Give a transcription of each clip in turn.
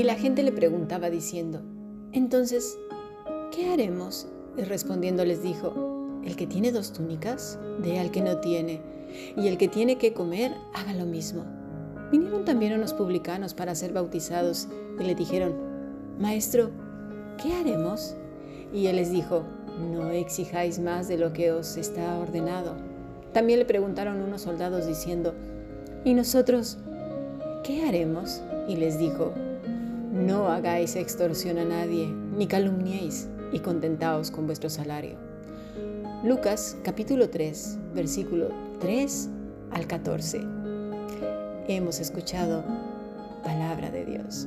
Y la gente le preguntaba diciendo, entonces, ¿qué haremos? Y respondiendo les dijo, el que tiene dos túnicas, dé al que no tiene, y el que tiene que comer, haga lo mismo. Vinieron también unos publicanos para ser bautizados y le dijeron, Maestro, ¿qué haremos? Y él les dijo, no exijáis más de lo que os está ordenado. También le preguntaron unos soldados diciendo, ¿y nosotros qué haremos? Y les dijo, no hagáis extorsión a nadie, ni calumniéis, y contentaos con vuestro salario. Lucas capítulo 3, versículo 3 al 14. Hemos escuchado palabra de Dios.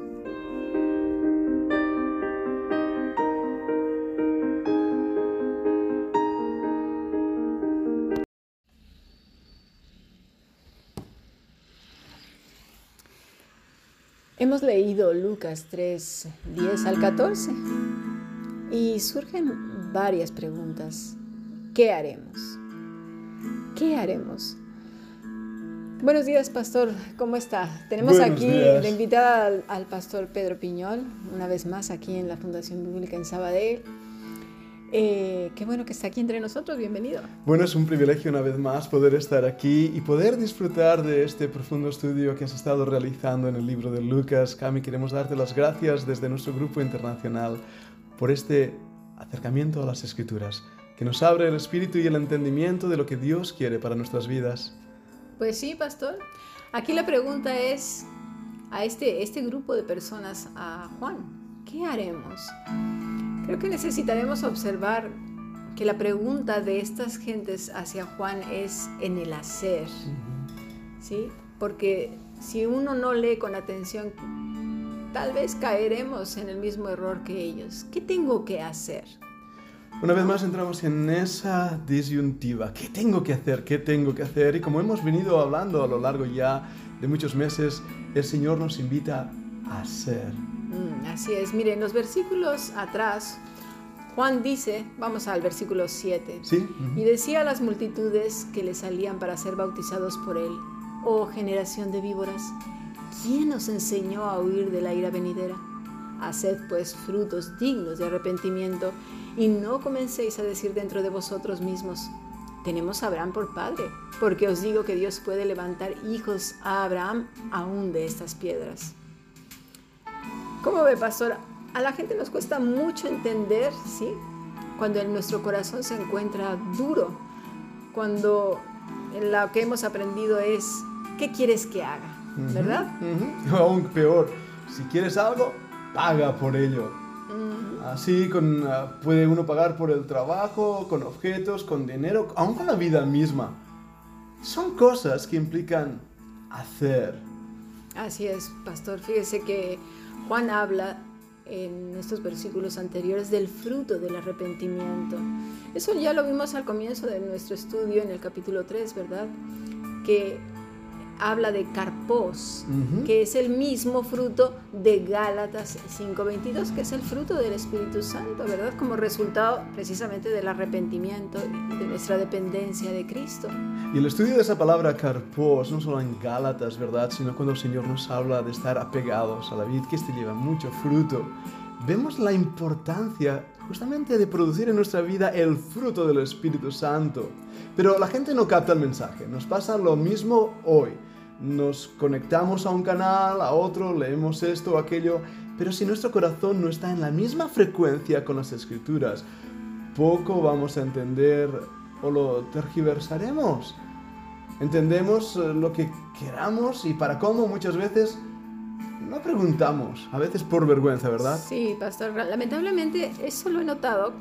Hemos leído Lucas 3, 10 al 14 y surgen varias preguntas. ¿Qué haremos? ¿Qué haremos? Buenos días, pastor. ¿Cómo está? Tenemos aquí la invitada al, pastor Pedro Piñol, una vez más aquí en la Fundación Bíblica en Sabadell. Eh, qué bueno que está aquí entre nosotros, bienvenido. Bueno, es un privilegio una vez más poder estar aquí y poder disfrutar de este profundo estudio que has estado realizando en el libro de Lucas. Cami, queremos darte las gracias desde nuestro grupo internacional por este acercamiento a las escrituras, que nos abre el espíritu y el entendimiento de lo que Dios quiere para nuestras vidas. Pues sí, pastor. Aquí la pregunta es a este, este grupo de personas, a Juan, ¿qué haremos? Creo que necesitaremos observar que la pregunta de estas gentes hacia Juan es en el hacer, ¿sí? Porque si uno no lee con atención, tal vez caeremos en el mismo error que ellos. ¿Qué tengo que hacer? Una vez más entramos en esa disyuntiva. ¿Qué tengo que hacer? ¿Qué tengo que hacer? Y como hemos venido hablando a lo largo ya de muchos meses, el Señor nos invita a hacer. Mm, así es. Miren, los versículos atrás, Juan dice, vamos al versículo 7, ¿Sí? y decía a las multitudes que le salían para ser bautizados por él, oh generación de víboras, ¿quién os enseñó a huir de la ira venidera? Haced pues frutos dignos de arrepentimiento y no comencéis a decir dentro de vosotros mismos, tenemos a Abraham por padre, porque os digo que Dios puede levantar hijos a Abraham aún de estas piedras. ¿Cómo ve, pastor? A la gente nos cuesta mucho entender, ¿sí? Cuando en nuestro corazón se encuentra duro, cuando lo que hemos aprendido es, ¿qué quieres que haga? ¿Verdad? Aún peor, si quieres algo, paga por ello. Así con, ah, puede uno pagar por el trabajo, con objetos, con dinero, aún con la vida misma. Son cosas que implican hacer. Así es, pastor. Fíjese que Juan habla en estos versículos anteriores del fruto del arrepentimiento. Eso ya lo vimos al comienzo de nuestro estudio en el capítulo 3, ¿verdad? Que habla de carpos, que es el mismo fruto de Gálatas 5:22, que es el fruto del Espíritu Santo, ¿verdad? Como resultado precisamente del arrepentimiento y de nuestra dependencia de Cristo. Y el estudio de esa palabra carpos, no solo en Gálatas, ¿verdad? Sino cuando el Señor nos habla de estar apegados a la vid, que este lleva mucho fruto, vemos la importancia justamente de producir en nuestra vida el fruto del Espíritu Santo. Pero la gente no capta el mensaje. Nos pasa lo mismo hoy nos conectamos a un canal, a otro, leemos esto o aquello, pero si nuestro corazón no está en la misma frecuencia con las escrituras, poco vamos a entender o lo tergiversaremos. Entendemos eh, lo que queramos y para cómo muchas veces, no preguntamos, a veces por vergüenza, ¿verdad? Sí, pastor. Lamentablemente eso lo he notado,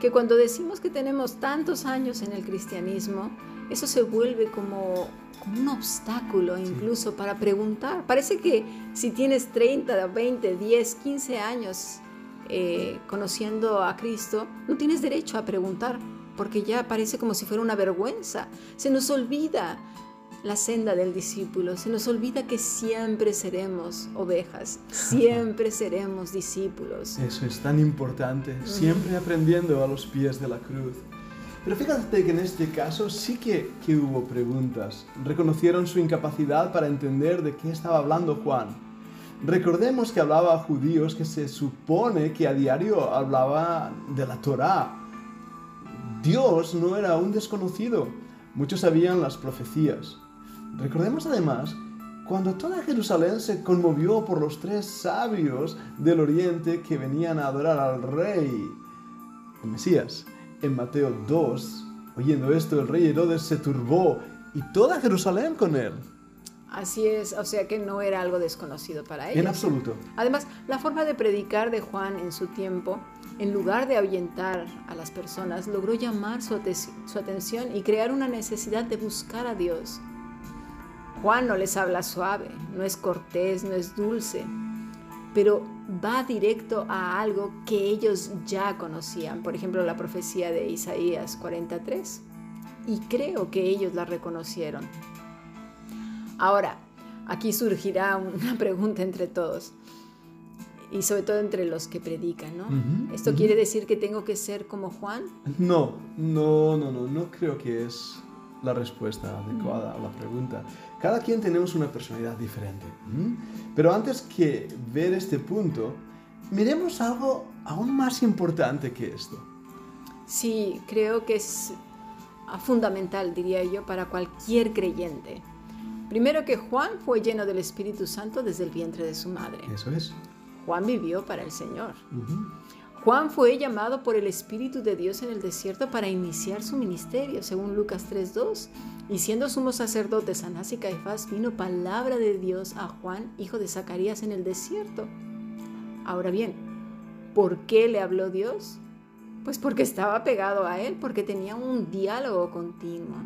que cuando decimos que tenemos tantos años en el cristianismo, eso se vuelve como, como un obstáculo incluso para preguntar. Parece que si tienes 30, 20, 10, 15 años eh, conociendo a Cristo, no tienes derecho a preguntar, porque ya parece como si fuera una vergüenza. Se nos olvida la senda del discípulo, se nos olvida que siempre seremos ovejas, siempre seremos discípulos. Eso es tan importante, siempre aprendiendo a los pies de la cruz. Pero fíjate que en este caso sí que, que hubo preguntas. Reconocieron su incapacidad para entender de qué estaba hablando Juan. Recordemos que hablaba a judíos que se supone que a diario hablaba de la Torá. Dios no era un desconocido. Muchos sabían las profecías. Recordemos además cuando toda Jerusalén se conmovió por los tres sabios del oriente que venían a adorar al rey, el Mesías en Mateo 2, oyendo esto, el rey Herodes se turbó y toda Jerusalén con él. Así es, o sea que no era algo desconocido para ellos. En absoluto. Además, la forma de predicar de Juan en su tiempo, en lugar de ahuyentar a las personas, logró llamar su, su atención y crear una necesidad de buscar a Dios. Juan no les habla suave, no es cortés, no es dulce, pero va directo a algo que ellos ya conocían, por ejemplo la profecía de Isaías 43, y creo que ellos la reconocieron. Ahora, aquí surgirá una pregunta entre todos, y sobre todo entre los que predican, ¿no? ¿Esto quiere decir que tengo que ser como Juan? No, no, no, no, no creo que es la respuesta adecuada a la pregunta. Cada quien tenemos una personalidad diferente. Pero antes que ver este punto, miremos algo aún más importante que esto. Sí, creo que es ah, fundamental, diría yo, para cualquier creyente. Primero que Juan fue lleno del Espíritu Santo desde el vientre de su madre. Eso es. Juan vivió para el Señor. Juan fue llamado por el Espíritu de Dios en el desierto para iniciar su ministerio, según Lucas 3.2. Y siendo sumo sacerdote Sanás y Caifás, vino palabra de Dios a Juan, hijo de Zacarías, en el desierto. Ahora bien, ¿por qué le habló Dios? Pues porque estaba pegado a él, porque tenía un diálogo continuo.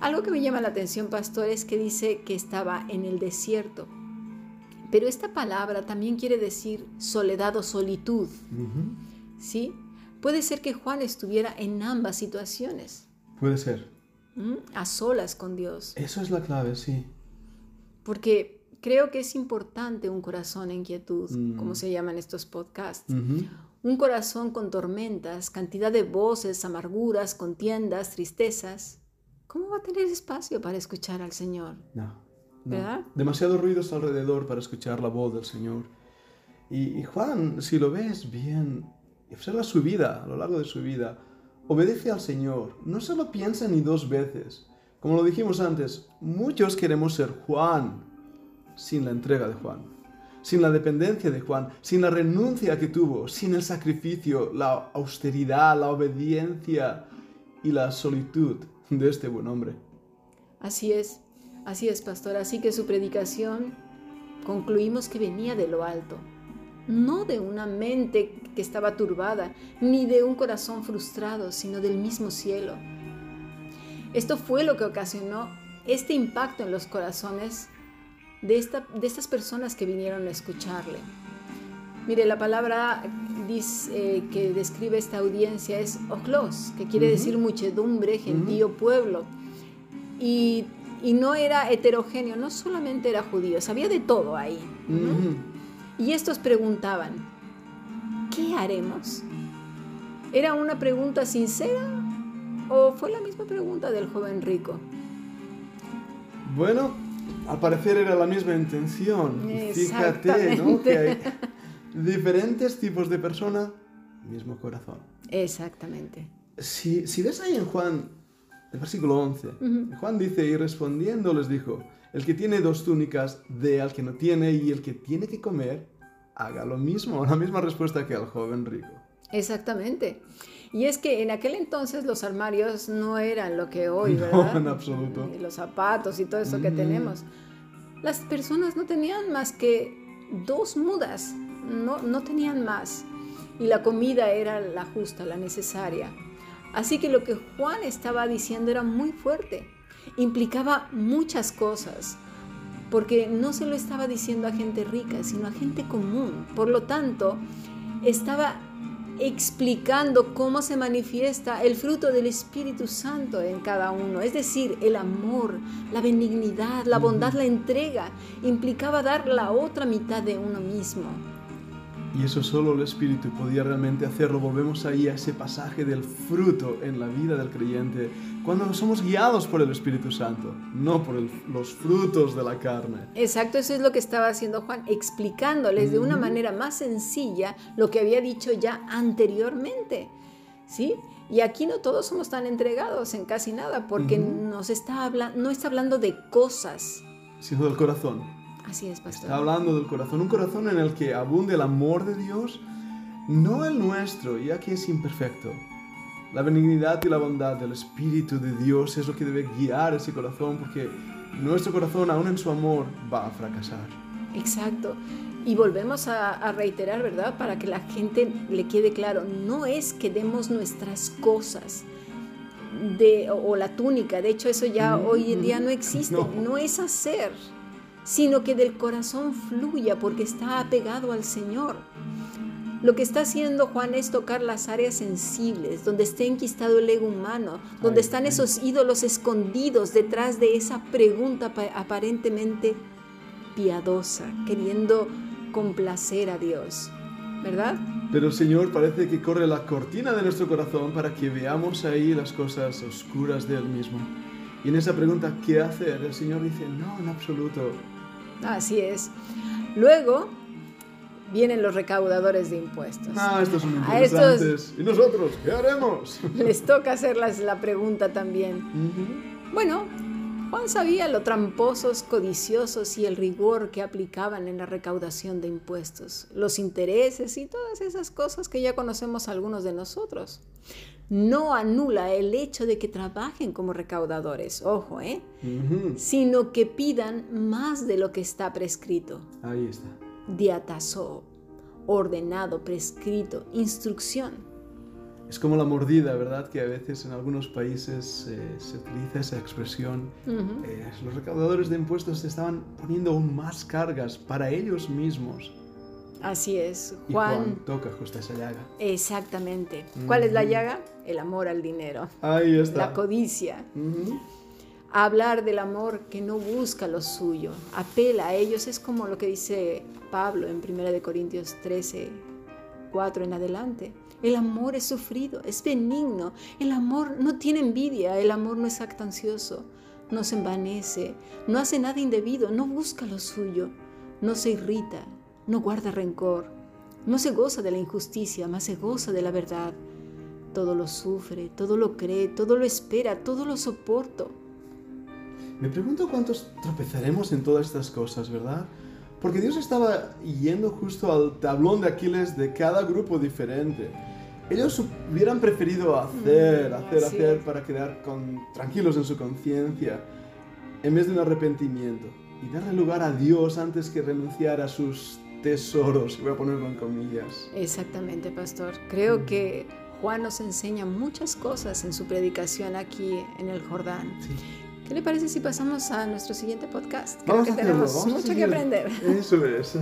Algo que me llama la atención, pastor, es que dice que estaba en el desierto. Pero esta palabra también quiere decir soledad o solitud. ¿Sí? Puede ser que Juan estuviera en ambas situaciones. Puede ser. ¿Mm? A solas con Dios. Eso es la clave, sí. Porque creo que es importante un corazón en quietud, como se llaman estos podcasts. Un corazón con tormentas, cantidad de voces, amarguras, contiendas, tristezas. ¿Cómo va a tener espacio para escuchar al Señor? No. ¿Verdad? Demasiados ruidos alrededor para escuchar la voz del Señor. Y, Juan, si lo ves bien, observa su vida, a lo largo de su vida, obedece al Señor, no se lo piensa ni dos veces. Como lo dijimos antes, muchos queremos ser Juan sin la entrega de Juan, sin la dependencia de Juan, sin la renuncia que tuvo, sin el sacrificio, la austeridad, la obediencia y la solitud de este buen hombre. Así es. Así es, pastor. Así que su predicación concluimos que venía de lo alto, no de una mente que estaba turbada, ni de un corazón frustrado, sino del mismo cielo. Esto fue lo que ocasionó este impacto en los corazones de, esta, de estas personas que vinieron a escucharle. Mire, la palabra dice, eh, que describe esta audiencia es oklos, que quiere decir muchedumbre, gentío, pueblo. Y y no era heterogéneo, no solamente era judío, había de todo ahí. Y estos preguntaban, ¿qué haremos? ¿Era una pregunta sincera o fue la misma pregunta del joven rico? Bueno, al parecer era la misma intención. Fíjate, ¿no? Que hay diferentes tipos de persona, mismo corazón. Exactamente. Si, si ves ahí en Juan el versículo 11. Juan dice, y respondiendo les dijo, el que tiene dos túnicas, dé al que no tiene, y el que tiene que comer, haga lo mismo, la misma respuesta que al joven rico. Exactamente. Y es que en aquel entonces los armarios no eran lo que hoy, ¿verdad? No, en absoluto. los zapatos y todo eso que tenemos. las personas no tenían más que dos mudas, no, no tenían más. Y la comida era la justa, la necesaria. Así que lo que Juan estaba diciendo era muy fuerte, implicaba muchas cosas, porque no se lo estaba diciendo a gente rica, sino a gente común. Por lo tanto, estaba explicando cómo se manifiesta el fruto del Espíritu Santo en cada uno, es decir, el amor, la benignidad, la bondad, la entrega, implicaba dar la otra mitad de uno mismo. Y eso solo el Espíritu podía realmente hacerlo. Volvemos ahí a ese pasaje del fruto en la vida del creyente, cuando somos guiados por el Espíritu Santo, no por los frutos de la carne. Exacto, eso es lo que estaba haciendo Juan, explicándoles de una manera más sencilla lo que había dicho ya anteriormente. ¿Sí? Y aquí no todos somos tan entregados en casi nada, porque nos está hablando, no está hablando de cosas, sino del corazón. Así es, pastor. Está hablando del corazón, un corazón en el que abunde el amor de Dios, no el nuestro, ya que es imperfecto. La benignidad y la bondad del Espíritu de Dios es lo que debe guiar ese corazón, porque nuestro corazón, aún en su amor, va a fracasar. Exacto. Y volvemos a, reiterar, ¿verdad? Para que la gente le quede claro, no es que demos nuestras cosas, de, o, la túnica, de hecho eso ya hoy en día no existe, no es hacer, sino que del corazón fluya porque está apegado al Señor. Lo que está haciendo Juan es tocar las áreas sensibles, donde está enquistado el ego humano, donde están esos ídolos escondidos detrás de esa pregunta aparentemente piadosa, queriendo complacer a Dios, ¿verdad? Pero el Señor parece que corre la cortina de nuestro corazón para que veamos ahí las cosas oscuras de Él mismo. Y en esa pregunta, ¿qué hacer? El Señor dice, no, en absoluto, Así es. Luego vienen los recaudadores de impuestos. Ah, estos son interesantes. ¿Y nosotros qué haremos? Les toca hacerles la pregunta también. Bueno, Juan sabía lo tramposos, codiciosos y el rigor que aplicaban en la recaudación de impuestos, los intereses y todas esas cosas que ya conocemos algunos de nosotros no anula el hecho de que trabajen como recaudadores, ojo, ¿eh? Sino que pidan más de lo que está prescrito. Ahí está. Diatazó, ordenado, prescrito, instrucción. Es como la mordida, ¿verdad? Que a veces en algunos países eh, se utiliza esa expresión. Eh, los recaudadores de impuestos estaban poniendo aún más cargas para ellos mismos Así es. Juan, toca justo esa llaga. Exactamente. ¿Cuál es la llaga? El amor al dinero. Ahí está. La codicia. Hablar del amor que no busca lo suyo, apela a ellos, es como lo que dice Pablo en 1 Corintios 13, 4 en adelante. El amor es sufrido, es benigno. El amor no tiene envidia, el amor no es actancioso, no se envanece, no hace nada indebido, no busca lo suyo, no se irrita, no guarda rencor, no se goza de la injusticia, más se goza de la verdad. Todo lo sufre, todo lo cree, todo lo espera, todo lo soporto. Me pregunto cuántos tropezaremos en todas estas cosas, ¿verdad? Porque Dios estaba yendo justo al tablón de Aquiles de cada grupo diferente. Ellos hubieran preferido hacer, mm, hacer, hacer para quedar con, tranquilos en su conciencia, en vez de un arrepentimiento y darle lugar a Dios antes que renunciar a sus tesoros, voy a ponerlo en comillas. Exactamente, pastor. Creo que Juan nos enseña muchas cosas en su predicación aquí en el Jordán. ¿Qué le parece si pasamos a nuestro siguiente podcast? Creo que tenemos mucho que aprender. Eso es.